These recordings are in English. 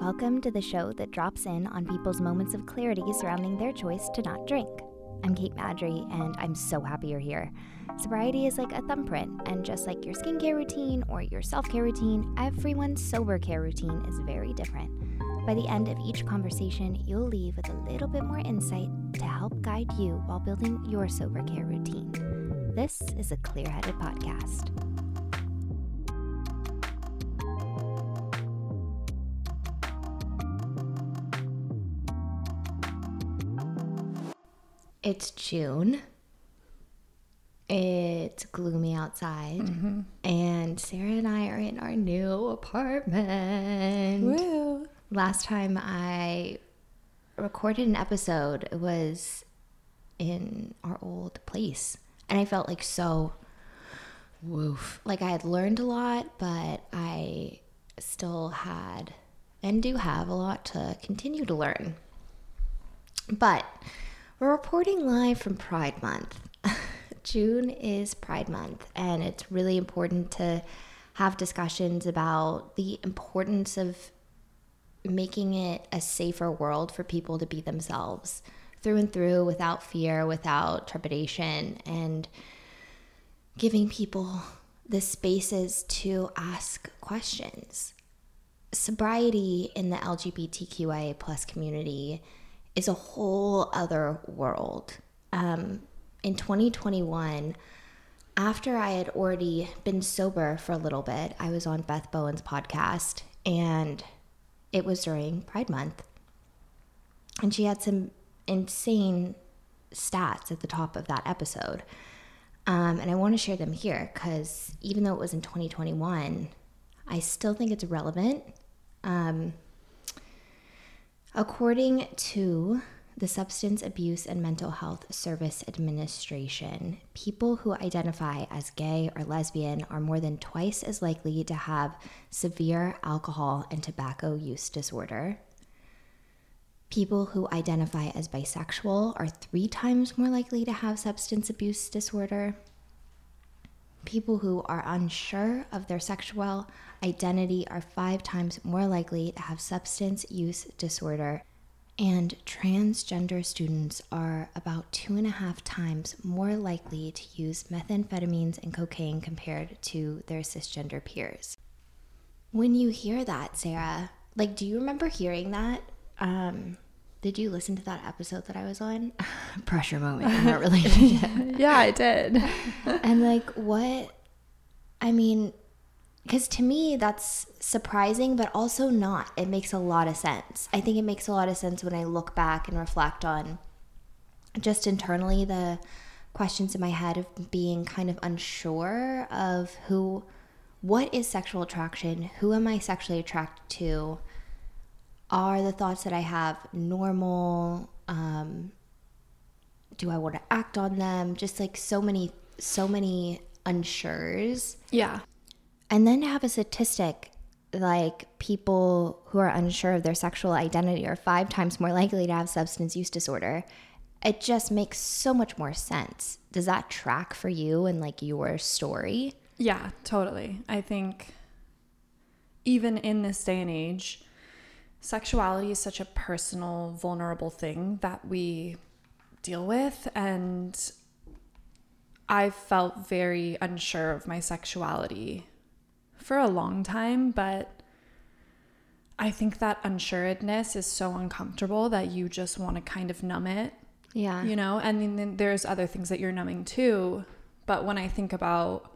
Welcome to the show that drops in on people's moments of clarity surrounding their choice to not drink. I'm Cait Madry, and I'm so happy you're here. Sobriety is like a thumbprint, and just like your skincare routine or your self care routine, everyone's sober care routine is very different. By the end of each conversation, you'll leave with a little bit more insight to help guide you while building your sober care routine. This is a Clear Headed Podcast. It's June. It's gloomy outside. Mm-hmm. And Sara and I are in our new apartment. Woo. Last time I recorded an episode, it was in our old place. And I felt like so woof. Like I had learned a lot, but I still had and do have a lot to continue to learn. But we're reporting live from Pride Month. June is Pride Month, and it's really important to have discussions about the importance of making it a safer world for people to be themselves through and through without fear, without trepidation, and giving people the spaces to ask questions. Sobriety in the LGBTQIA plus community is a whole other world. Um, in 2021, after I had already been sober for a little bit, I was on Beth Bowen's podcast and it was during Pride Month. And she had some insane stats at the top of that episode. Um, and I want to share them here because even though it was in 2021, I still think it's relevant. Um, According to the Substance Abuse and Mental Health Service Administration, people who identify as gay or lesbian are more than twice as likely to have severe alcohol and tobacco use disorder. People who identify as bisexual are three times more likely to have substance abuse disorder. People who are unsure of their sexual identity are five times more likely to have substance use disorder. And transgender students are about two and a half times more likely to use methamphetamines and cocaine compared to their cisgender peers. When you hear that, Sara, like, do you remember hearing that? Um, did you listen to that episode that I was on? Pressure moment in our relationship. yeah, I did. and like, what? I mean, because to me that's surprising but also not it makes a lot of sense i think it makes a lot of sense when i look back and reflect on just internally the questions in my head of being kind of unsure of who what is sexual attraction who am i sexually attracted to are the thoughts that i have normal um, do i want to act on them just like so many so many unsures Yeah. and then to have a statistic like people who are unsure of their sexual identity are five times more likely to have substance use disorder. It just makes so much more sense. Does that track for you and like your story? Yeah, totally. I think even in this day and age, sexuality is such a personal, vulnerable thing that we deal with. And I felt very unsure of my sexuality for a long time, but I think that unsuredness is so uncomfortable that you just want to kind of numb it, Yeah. you know? And then there's other things that you're numbing too. But when I think about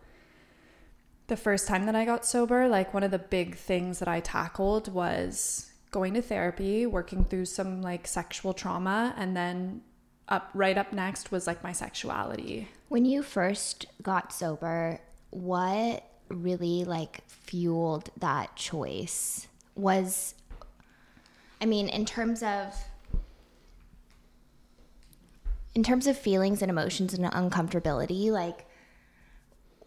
the first time that I got sober, like one of the big things that I tackled was going to therapy, working through some like sexual trauma, and then up right up next was like my sexuality. When you first got sober, what really like fueled that choice? Was I mean, in terms of in terms of feelings and emotions and uncomfortability, like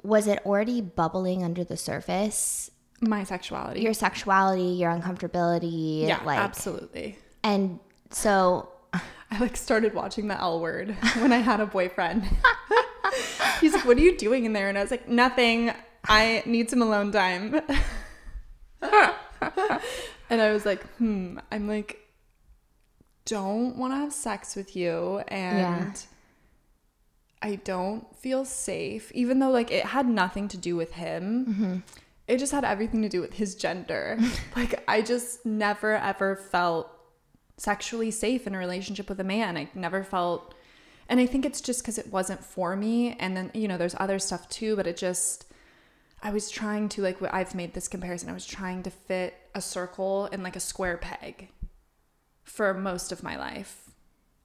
was it already bubbling under the surface? My sexuality. Your sexuality, your uncomfortability, yeah, like absolutely. and so I like started watching the L word when I had a boyfriend. He's like, "What are you doing in there?" And I was like, "Nothing. I need some alone time." and I was like, hmm, I'm like, don't want to have sex with you. And Yeah. I don't feel safe, even though like it had nothing to do with him. Mm-hmm. It just had everything to do with his gender. like, I just never ever felt sexually safe in a relationship with a man. I never felt, and I think it's just because it wasn't for me. And then, you know, there's other stuff too, but it just, I was trying to, like, I've made this comparison, I was trying to fit a circle in like a square peg for most of my life.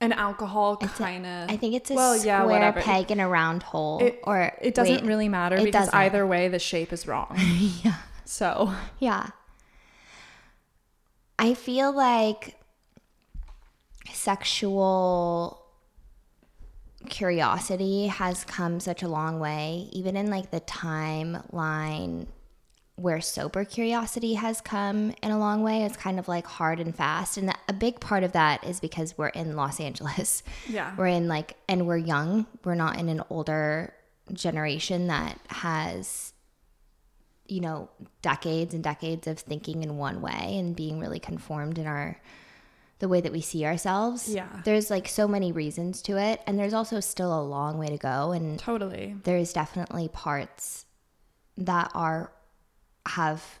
And alcohol kind of. I think it's a well, square yeah, whatever. peg in a round hole. It, or it doesn't wait, really matter because doesn't. either way, the shape is wrong. Yeah. So, Yeah. I feel like sexual curiosity has come such a long way, even in like the timeline where sober curiosity has come in a long way. It's kind of like hard and fast. And a big part of that is because we're in Los Angeles. yeah. We're in like, and we're young. We're not in an older generation that has, you know, decades and decades of thinking in one way and being really conformed in our, the way that we see ourselves. Yeah. There's like so many reasons to it. And there's also still a long way to go. And Totally. there's definitely parts that are, have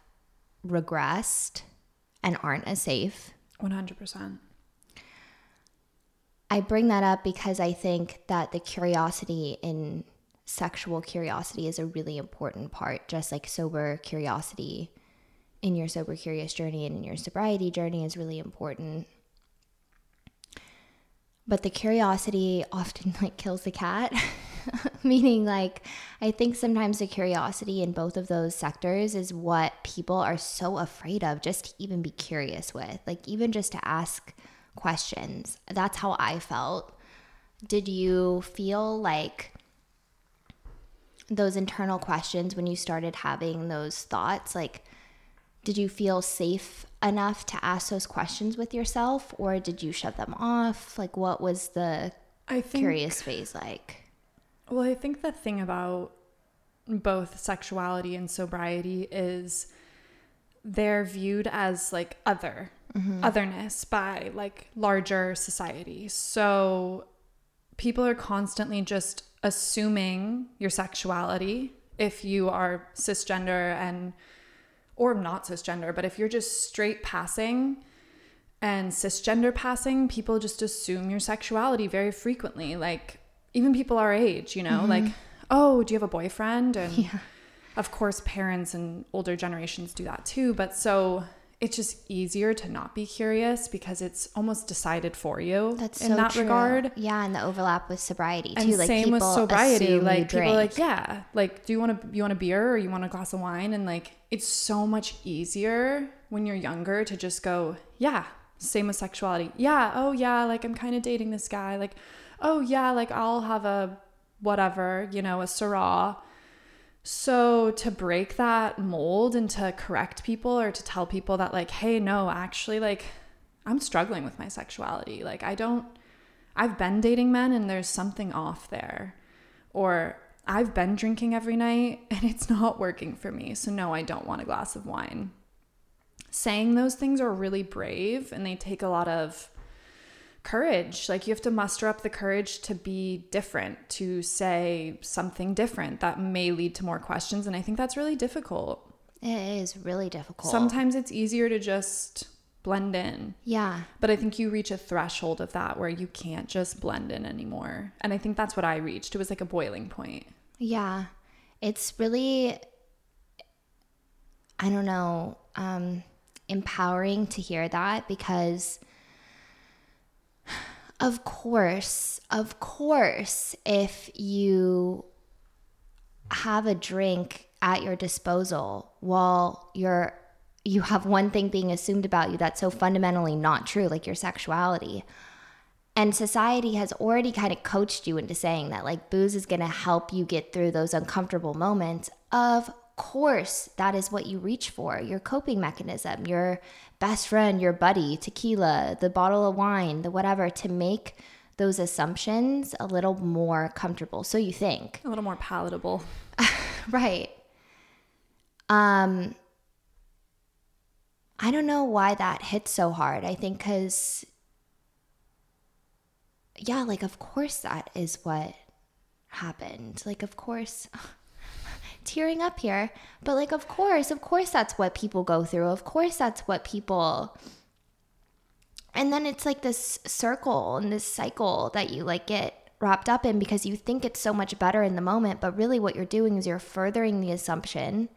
regressed and aren't as safe 100%. I bring that up because I think that the curiosity in sexual curiosity is a really important part, just like sober curiosity in your sober curious journey and in your sobriety journey is really important. But the curiosity often like kills the cat. Meaning like I think sometimes the curiosity in both of those sectors is what people are so afraid of just to even be curious with. Like even just to ask questions. That's how I felt. Did you feel like those internal questions when you started having those thoughts like did you feel safe enough to ask those questions with yourself or did you shut them off like what was the I think curious phase like Well, I think the thing about both sexuality and sobriety is they're viewed as like other, mm-hmm. otherness by like larger society. So people are constantly just assuming your sexuality if you are cisgender and or not cisgender, but if you're just straight passing and cisgender passing, people just assume your sexuality very frequently. Like even people our age, you know, like, mm-hmm. oh, do you have a boyfriend? And Yeah. of course, parents and older generations do that too. But so it's just easier to not be curious because it's almost decided for you that's in so that true. regard. yeah and the overlap with sobriety too And like same with people sobriety. Like people are like, yeah, like do you want a you want a beer or you want a glass of wine? And like it's so much easier when you're younger to just go, yeah. Same with sexuality. Yeah. Oh yeah. Like I'm kind of dating this guy. Like, oh yeah. Like I'll have a whatever, you know, a Syrah. So to break that mold and to correct people or to tell people that like, hey, no, actually, like I'm struggling with my sexuality. Like I don't I've been dating men and there's something off there. Or I've been drinking every night and it's not working for me. So no, I don't want a glass of wine. Saying those things are really brave and they take a lot of courage. Like you have to muster up the courage to be different, to say something different that may lead to more questions and I think that's really difficult. it is really difficult Sometimes it's easier to just blend in. yeah But I think you reach a threshold of that where you can't just blend in anymore. And I think that's what I reached. It was like a boiling point. Yeah. It's really I don't know, um empowering to hear that because of course, of course, if you have a drink at your disposal while you're you have one thing being assumed about you that's so fundamentally not true like your sexuality. And society has already kind of coached you into saying that like booze is going to help you get through those uncomfortable moments of course that is what you reach for your coping mechanism your best friend your buddy tequila the bottle of wine the whatever to make those assumptions a little more comfortable so you think A little more palatable. Right. Um I don't know why that hits so hard. I think because, yeah, like, of course that is what happened. Like, of course, tearing up here, but like, of course, of course, that's what people go through. Of course, that's what people. And then it's like this circle and this cycle that you like get wrapped up in because you think it's so much better in the moment, but really what you're doing is you're furthering the assumption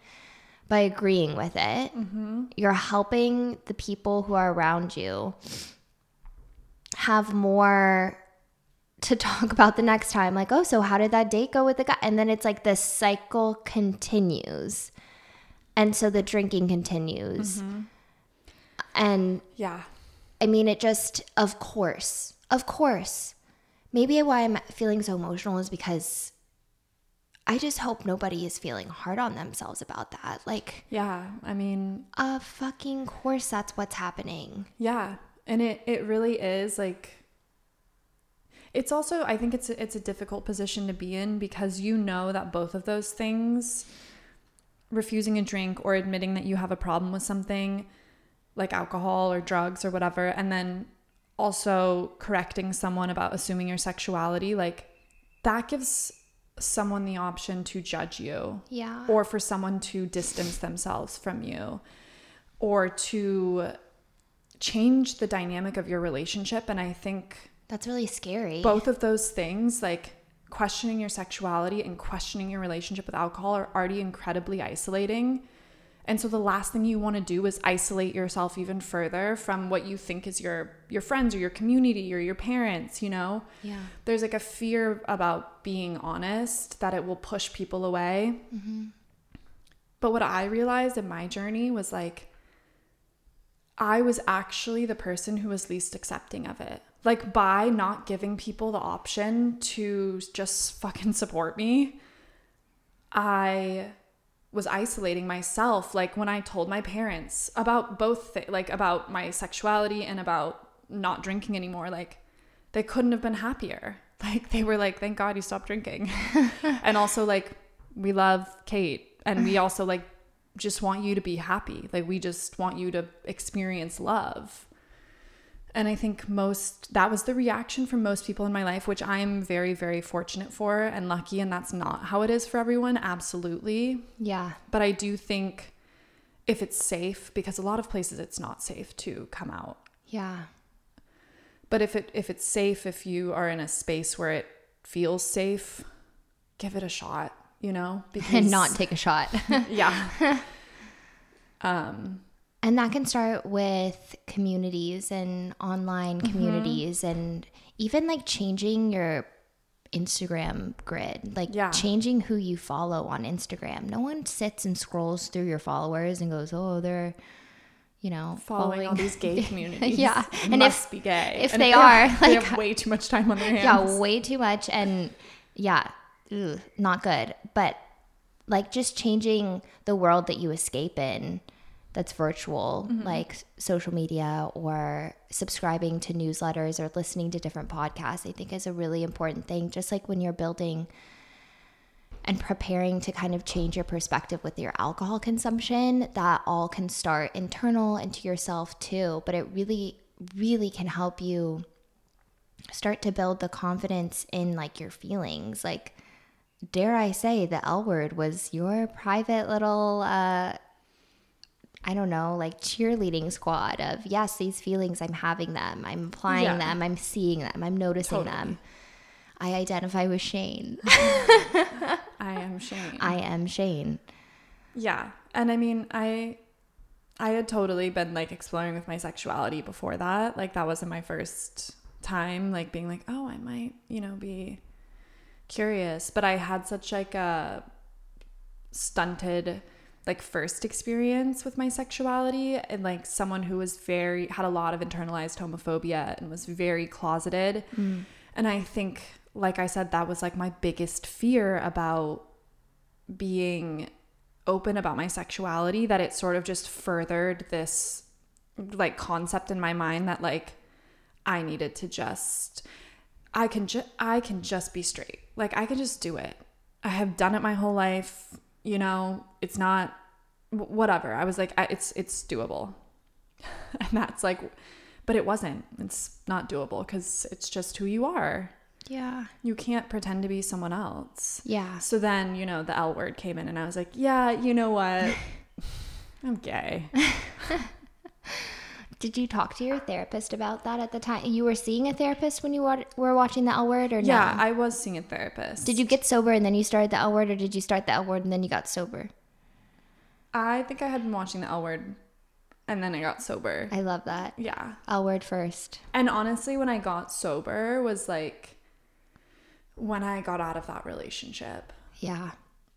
by agreeing with it. Mm-hmm. You're helping the people who are around you have more to talk about the next time. Like, oh, so how did that date go with the guy? And then it's like the cycle continues. And so the drinking continues. Mm-hmm. And yeah. I mean, it just, of course, of course. Maybe why I'm feeling so emotional is because I just hope nobody is feeling hard on themselves about that. Like, yeah, I mean, a fucking course that's what's happening. Yeah. And it it really is like it's also I think it's a, it's a difficult position to be in because you know that both of those things refusing a drink or admitting that you have a problem with something like alcohol or drugs or whatever and then also correcting someone about assuming your sexuality like that gives someone the option to judge you. Yeah. Or for someone to distance themselves from you or to change the dynamic of your relationship. And I think that's really scary. Both of those things, like questioning your sexuality and questioning your relationship with alcohol, are already incredibly isolating. And so the last thing you want to do is isolate yourself even further from what you think is your your friends or your community or your parents, you know? Yeah. There's like a fear about being honest that it will push people away. Mm-hmm. But what I realized in my journey was like I was actually the person who was least accepting of it. Like by not giving people the option to just fucking support me, I was isolating myself. Like when i told my parents about both th- like about my sexuality and about not drinking anymore like they couldn't have been happier. Like they were like thank god you stopped drinking. And also like we love cait and we also like just want you to be happy. Like we just want you to experience love and I think most that was the reaction from most people in my life, which I'm very, very fortunate for and lucky. And that's not how it is for everyone. Absolutely. Yeah. But I do think if it's safe, because a lot of places it's not safe to come out. Yeah. But if it if it's safe, if you are in a space where it feels safe, give it a shot, you know? Because and not take a shot. yeah. um and that can start with communities and online mm-hmm. communities mm-hmm. and even like changing your Instagram grid, like yeah. changing who you follow on Instagram. No one sits and scrolls through your followers and goes, "Oh, they're you know, following, following all these gay communities. yeah, and must if, be gay. If and they are, like, they have way too much time on their hands. Yeah, way too much, and yeah, ugh, not good. But like just changing the world that you escape in that's virtual, mm-hmm. like social media or subscribing to newsletters or listening to different podcasts, I think is a really important thing. Just like when you're building and preparing to kind of change your perspective with your alcohol consumption, that all can start internal into yourself too. But it really, really can help you start to build the confidence in like your feelings. Like, dare I say, the L word was your private little, uh, I don't know, like cheerleading squad of yes, these feelings, I'm having them, I'm applying yeah. them, I'm seeing them, I'm noticing totally. them. I identify with Shane. I am Shane. I am Shane. Yeah. And I mean, I I had totally been like exploring with my sexuality before that. Like that wasn't my first time like being like, "Oh, I might, you know, be curious." But I had such like a stunted like first experience with my sexuality and like someone who was very had a lot of internalized homophobia and was very closeted. Mm. and i think like i said that was like my biggest fear about being open about my sexuality that it sort of just furthered this like concept in my mind that like i needed to just i can just i can just be straight. Like i can just do it. I have done it my whole life you know, it's not whatever. I was like, it's it's doable. and that's like but it wasn't it's not doable because it's just who you are Yeah. you can't pretend to be someone else Yeah. so then you know the l word came in and i was like yeah you know what i'm gay Did you talk to your therapist about that at the time? You were seeing a therapist when you were watching the L word, or no? yeah i was seeing a therapist Did you get sober and then you started the L word, or did you start the L word and then you got sober? i think i had been watching the l word and then i got sober I love that. yeah L word first. And honestly, when I got sober was like when I got out of that relationship. Yeah.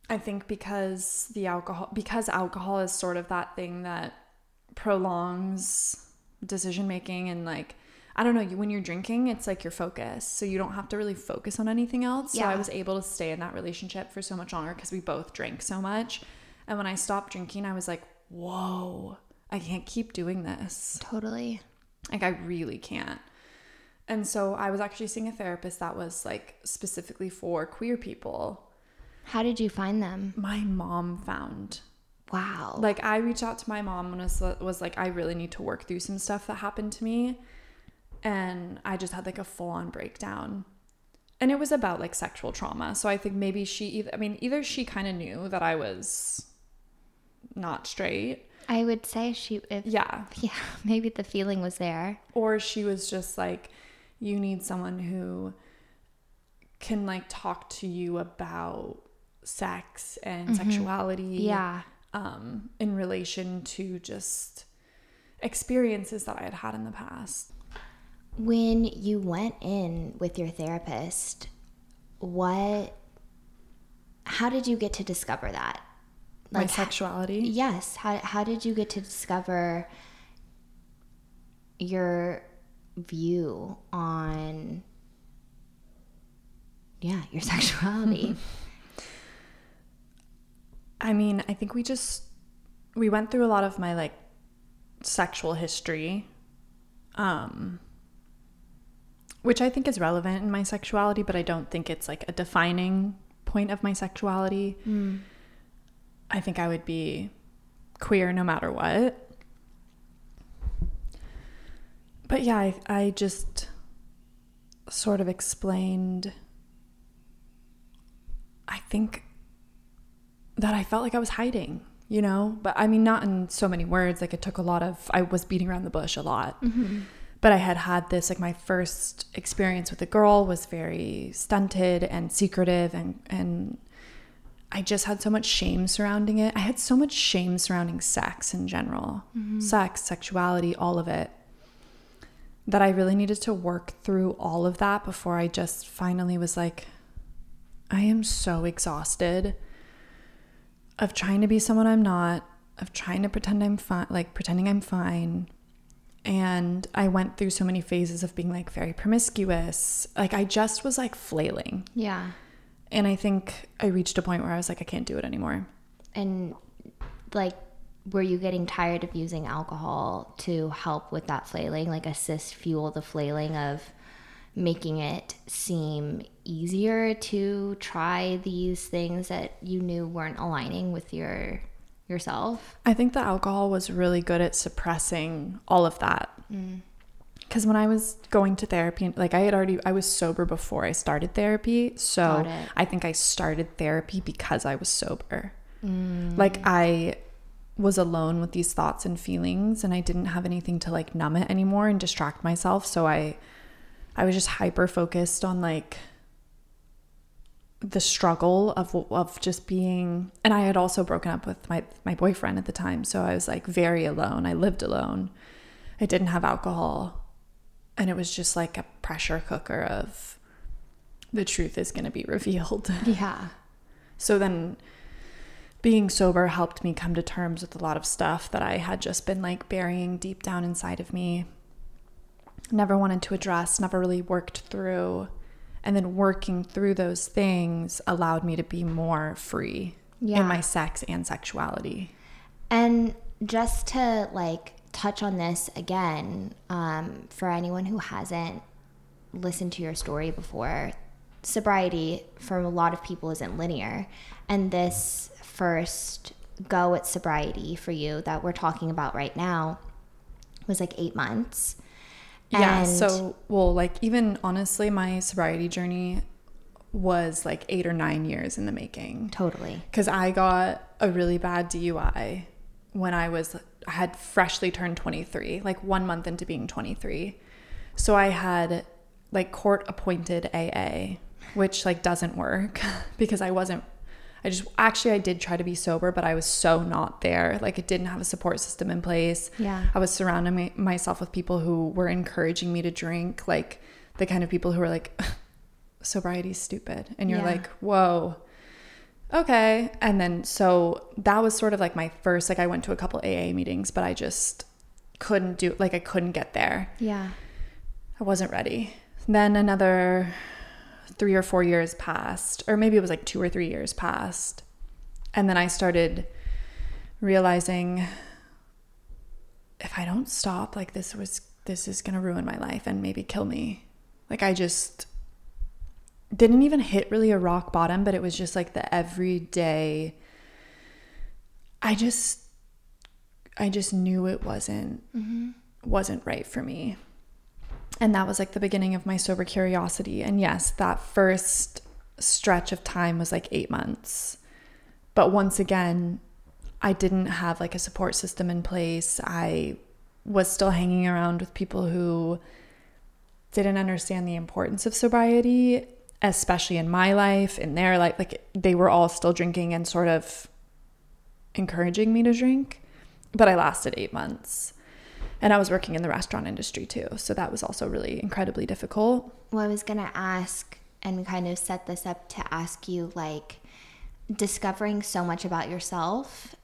I think because the alcohol because alcohol is sort of that thing that prolongs decision making and like I don't know, you when you're drinking, it's like your focus. So you don't have to really focus on anything else. So I was able to stay in that relationship for so much longer because we both drank so much. And when I stopped drinking, I was like, "Whoa, I can't keep doing this." Totally. Like I really can't. And so I was actually seeing a therapist that was like specifically for queer people. How did you find them? My mom found. Wow. Like I reached out to my mom and was, was like I really need to work through some stuff that happened to me. And I just had like a full on breakdown. And it was about like sexual trauma. So I think maybe she either I mean either she kind of knew that I was not straight. I would say she, if, Yeah. yeah, maybe the feeling was there. or she was just like you need someone who can like talk to you about sex and mm-hmm. sexuality Yeah. Um in relation to just experiences that I had had in the past When you went in with your therapist, what, how did you get to discover that? my Like, sexuality Yes. How, how did you get to discover your view on, yeah, your sexuality? I mean, I think we just we went through a lot of my like sexual history um which I think is relevant in my sexuality, but I don't think it's like a defining point of my sexuality. I think I would be queer no matter what. But yeah, I, I just sort of explained I think that I felt like I was hiding, you know? But I mean, not in so many words. Like, it took a lot of, I was beating around the bush a lot. Mm-hmm. But I had had this, like, my first experience with a girl was very stunted and secretive, and, and I just had so much shame surrounding it. I had so much shame surrounding sex in general mm-hmm. sex, sexuality, all of it. That I really needed to work through all of that before I just finally was like, I am so exhausted of trying to be someone I'm not, of trying to pretend I'm fine, like pretending I'm fine. And I went through so many phases of being like very promiscuous. Like I just was like flailing. yeah. And I think I reached a point where I was like, I can't do it anymore. And like, were you getting tired of using alcohol to help with that flailing, like assist fuel the flailing of making it seem easier to try these things that you knew weren't aligning with your yourself? I think the alcohol was really good at suppressing all of that. Mm. Because when I was going to therapy, like I had already, I was sober before I started therapy. So I think I started therapy because I was sober. Mm. Like I was alone with these thoughts and feelings and I didn't have anything to like numb it anymore and distract myself. So I, I was just hyper focused on like the struggle of of just being and I had also broken up with my my boyfriend at the time so I was like very alone. I lived alone. I didn't have alcohol. And it was just like a pressure cooker of the truth is going to be revealed. Yeah. so then being sober helped me come to terms with a lot of stuff that I had just been like burying deep down inside of me never wanted to address never really worked through and then working through those things allowed me to be more free Yeah. in my sex and sexuality. And just to like touch on this again, um, for anyone who hasn't listened to your story before, sobriety for a lot of people isn't linear. And this first go at sobriety for you that we're talking about right now was like eight months. Yeah. And- So, well, like even honestly, my sobriety journey was like eight or nine years in the making. Totally. Because I got a really bad DUI when I was I had freshly turned 23, like one month into being 23. So I had like court appointed AA, which like doesn't work because I wasn't. I just actually I did try to be sober, but I was so not there. Like it didn't have a support system in place. Yeah. I was surrounding my, myself with people who were encouraging me to drink, like the kind of people who were like, sobriety's stupid. And you're Yeah. like, whoa, okay. And then so that was sort of like my first, like I went to a couple AA meetings, but I just couldn't do, like I couldn't get there. Yeah. I wasn't ready. Then another three or four years passed, or maybe it was like two or three years passed. And then I started realizing if I don't stop, like this was, this is going to ruin my life and maybe kill me. Like I just didn't even hit really a rock bottom, but it was just like the everyday. I just, I just knew it wasn't, mm-hmm. wasn't right for me and that was like the beginning of my sober curiosity. And yes that first stretch of time was like 8 months. But once again i didn't have like a support system in place. I was still hanging around with people who didn't understand the importance of sobriety especially in my life in their life. Like they were all still drinking and sort of encouraging me to drink. But i lasted 8 months and I was working in the restaurant industry too. So that was also really incredibly difficult. Well, I was going to ask and kind of set this up to ask you like discovering so much about yourself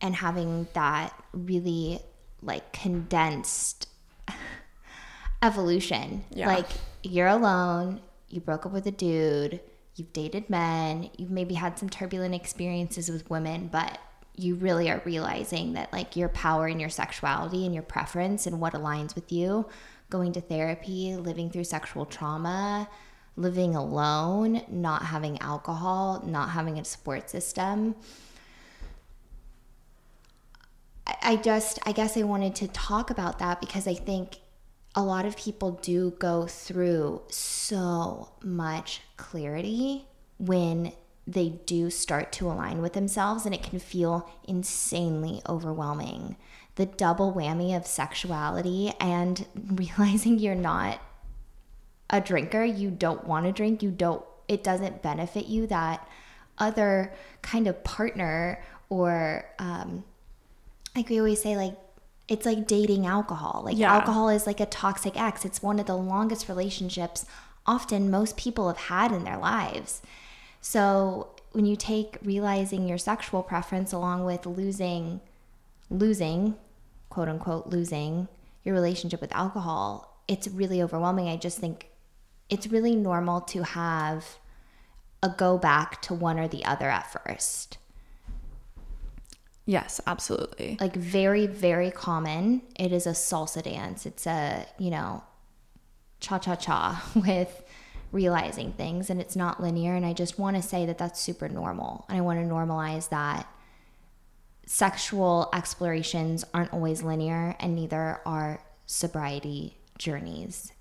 and having that really like condensed evolution. Yeah. Like you're alone, you broke up with a dude, you've dated men, you've maybe had some turbulent experiences with women, but you really are realizing that like your power and your sexuality and your preference and what aligns with you, going to therapy, living through sexual trauma, living alone, not having alcohol, not having a support system. I- just, I guess I wanted to talk about that because I think a lot of people do go through so much clarity when they do start to align with themselves, and it can feel insanely overwhelming. The double whammy of sexuality and realizing you're not a drinker, you don't want to drink, you don't, it doesn't benefit you that other kind of partner or, um, like we always say, like, it's like dating alcohol. Like, Yeah. alcohol is like a toxic ex. It's one of the longest relationships often most people have had in their lives. So, when you take realizing your sexual preference along with losing, losing, quote unquote, losing your relationship with alcohol, it's really overwhelming. I just think it's really normal to have a go back to one or the other at first. Yes, absolutely. Like very, very common. It is a salsa dance. It's a, you know, cha cha cha with realizing things and it's not linear. And I just want to say that that's super normal. And I want to normalize that sexual explorations aren't always linear and neither are sobriety journeys.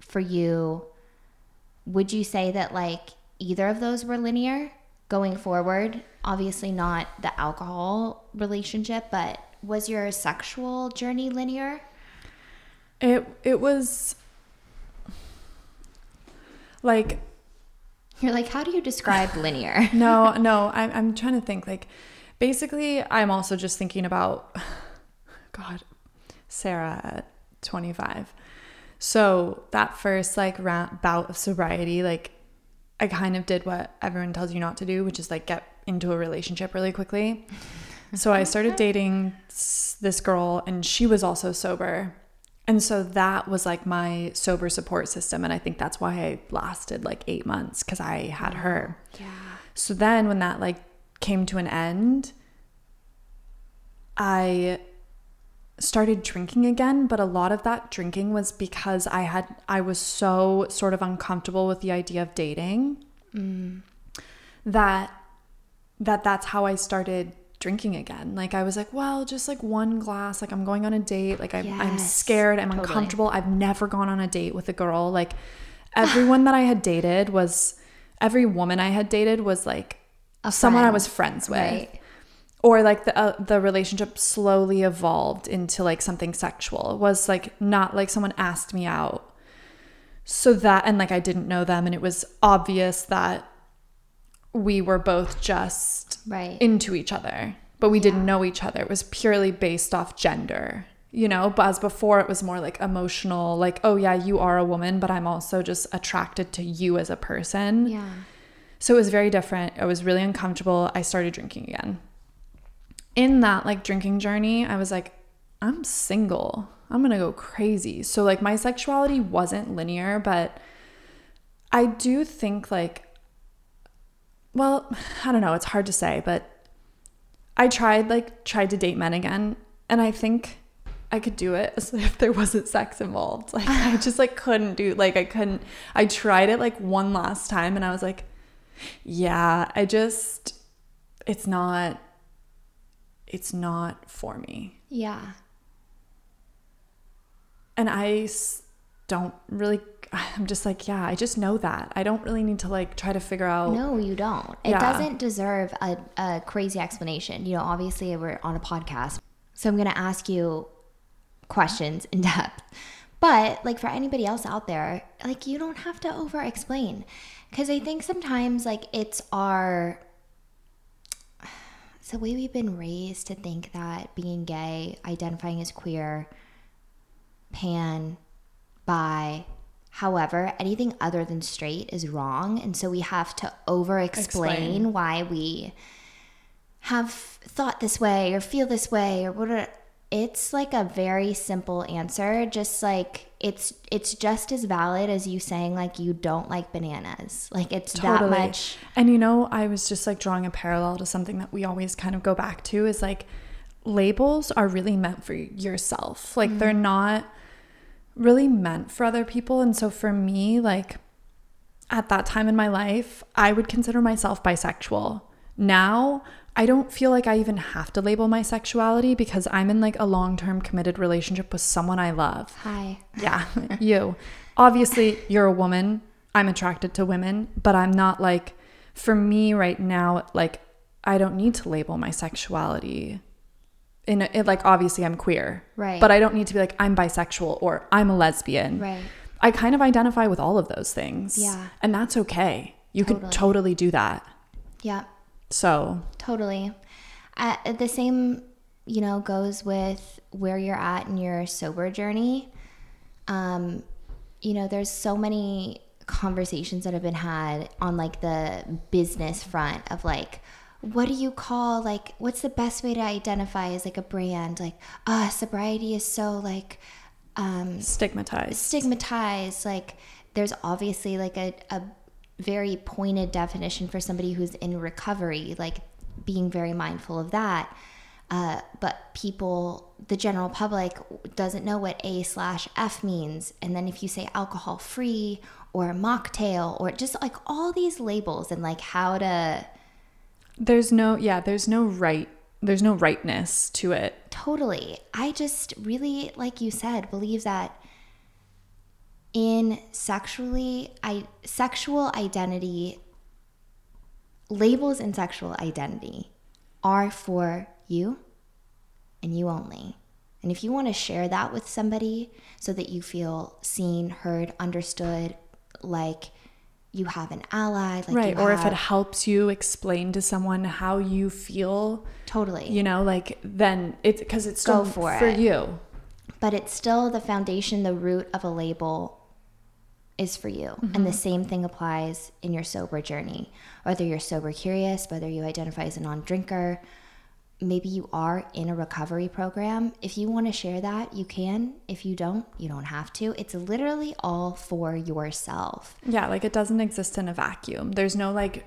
For you, would you say that like either of those were linear going forward? Obviously, not the alcohol relationship, but was your sexual journey linear? It it was like You're like, how do you describe linear? no, no, I'm I'm trying to think like basically I'm also just thinking about god, Sara at 25. So that first like ra- bout of sobriety like I kind of did what everyone tells you not to do, which is like get into a relationship really quickly. So I started dating this girl and she was also sober. And so that was like my sober support system. And I think that's why I lasted like eight months because I had her. Yeah. So then when that like came to an end, I started drinking again, but a lot of that drinking was because I had I was so sort of uncomfortable with the idea of dating mm. that that that's how I started drinking again. Like I was like, well, just like one glass. Like I'm going on a date. Like I'm, I'm scared. I'm totally. uncomfortable. I've never gone on a date with a girl. Like everyone that I had dated was, every woman I had dated was like A someone I was friends with. Right. Or like the uh, the relationship slowly evolved into like something sexual. It was like not like someone asked me out. So that and like I didn't know them and it was obvious that we were both just Right. into each other, but we didn't know each other. It was purely based off gender, you know. But as before, it was more like emotional, like, oh, yeah, you are a woman, but I'm also just attracted to you as a person. yeah. So it was very different. I was really uncomfortable. I started drinking again. In that like drinking journey, I was like, I'm single. I'm going to go crazy. So like my sexuality wasn't linear, but I do think like well, I don't know, it's hard to say, but I tried like tried to date men again and I think I could do it if there wasn't sex involved. Like I just like couldn't do like I couldn't I tried it like one last time and I was like yeah, I just it's not it's not for me. Yeah. And I don't really I'm just like, yeah, I just know that. I don't really need to like try to figure out No, you don't. It Yeah. doesn't deserve a, a crazy explanation. You know, obviously we're on a podcast, so I'm going to ask you questions in depth. But like for anybody else out there, like you don't have to over explain. Because I think sometimes like it's our. It's the way we've been raised to think that being gay, identifying as queer, pan, bi, however, anything other than straight is wrong. And so we have to over explain why we have thought this way or feel this way or what. It's like a very simple answer. Just like it's it's just as valid as you saying like you don't like bananas. Like it's that much. And you know, I was just like drawing a parallel to something that we always kind of go back to is like labels are really meant for yourself. Like they're Mm-hmm. not really meant for other people. And so for me, like at that time in my life, I would consider myself bisexual. Now, I don't feel like I even have to label my sexuality because I'm in like a long term committed relationship with someone I love. Hi. Yeah, you. Obviously, you're a woman. I'm attracted to women, but I'm not like, for me right now, like, I don't need to label my sexuality. In a, it, like, obviously, I'm queer, Right. but I don't need to be like, I'm bisexual or I'm a lesbian. Right. I kind of identify with all of those things. Yeah. And that's okay. You can Totally. totally do that. Yeah. So, Totally. Uh, the same, you know, goes with where you're at in your sober journey. Um, you know, there's so many conversations that have been had on like the business front of like, what do you call like what's the best way to identify as like a brand? Like uh sobriety is so like um stigmatized. stigmatized. Like there's obviously like a, a very pointed definition for somebody who's in recovery like being very mindful of that. Uh, but people the general public doesn't know what a slash f means. And then if you say alcohol free or mocktail or just like all these labels and like how to There's no, yeah, there's no right, there's no rightness to it. Totally. I just really, like you said, believe that in sexually, I sexual identity, labels in sexual identity are for you and you only. And if you want to share that with somebody so that you feel seen, heard, understood, like you have an ally, like right. Or if it helps you explain to someone how you feel, totally. you know, like then it's because it's still Go for for it. you. but it's still the foundation, the root of a label is for you. And Mm-hmm. the same thing applies in your sober journey. Whether you're sober curious, whether you identify as a non drinker, maybe you are in a recovery program. If you want to share that, you can. If you don't, you don't have to. It's literally all for yourself. Yeah, like it doesn't exist in a vacuum. There's no like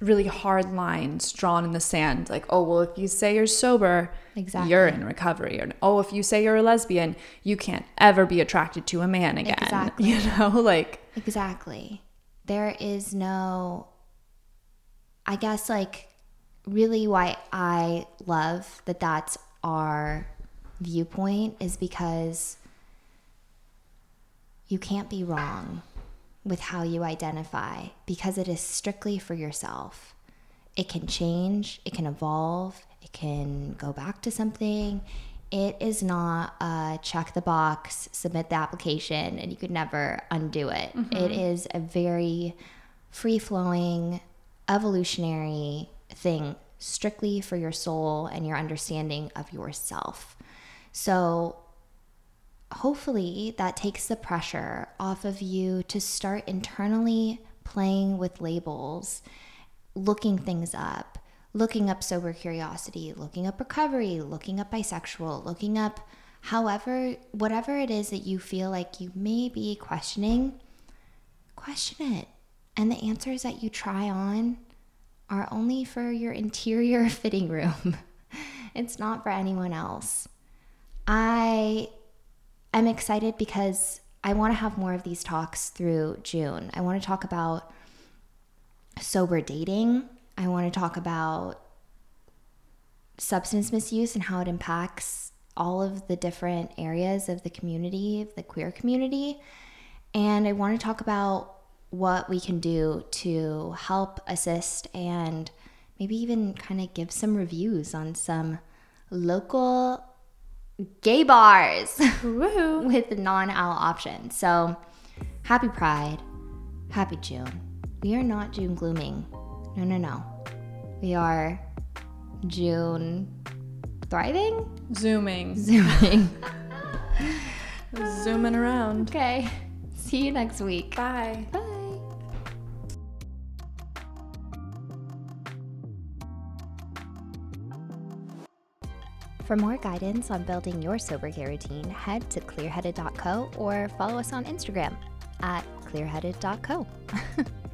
really hard lines drawn in the sand. Like, oh, well, if you say you're sober, Exactly. you're in recovery. Or, oh, if you say you're a lesbian, you can't ever be attracted to a man again. Exactly. You know, like, Exactly. There is no, I guess, like really why I love that that's our viewpoint is because you can't be wrong with how you identify because it is strictly for yourself. It can change, it can evolve, it can go back to something. It is not a check the box, submit the application, and you could never undo it. It mm-hmm. is a very free flowing, evolutionary thing strictly for your soul and your understanding of yourself. So, hopefully, that takes the pressure off of you to start internally playing with labels, looking things up, looking up sober curiosity, looking up recovery, looking up bisexual, looking up however, whatever it is that you feel like you may be questioning, question it. And the answers that you try on are only for your interior fitting room. it's not for anyone else. I am excited because I want to have more of these talks through June. I want to talk about sober dating. I want to talk about substance misuse and how it impacts all of the different areas of the community, the queer community. And I want to talk about what we can do to help assist and maybe even kind of give some reviews on some local gay bars with non al options. So happy Pride, happy June. We are not June glooming. No, no, no. We are June thriving? Zooming. Zooming. Zooming around. okay. See you next week. Bye. Bye. For more guidance on building your sober care routine, head to clearheaded.co or follow us on Instagram at clearheaded.co.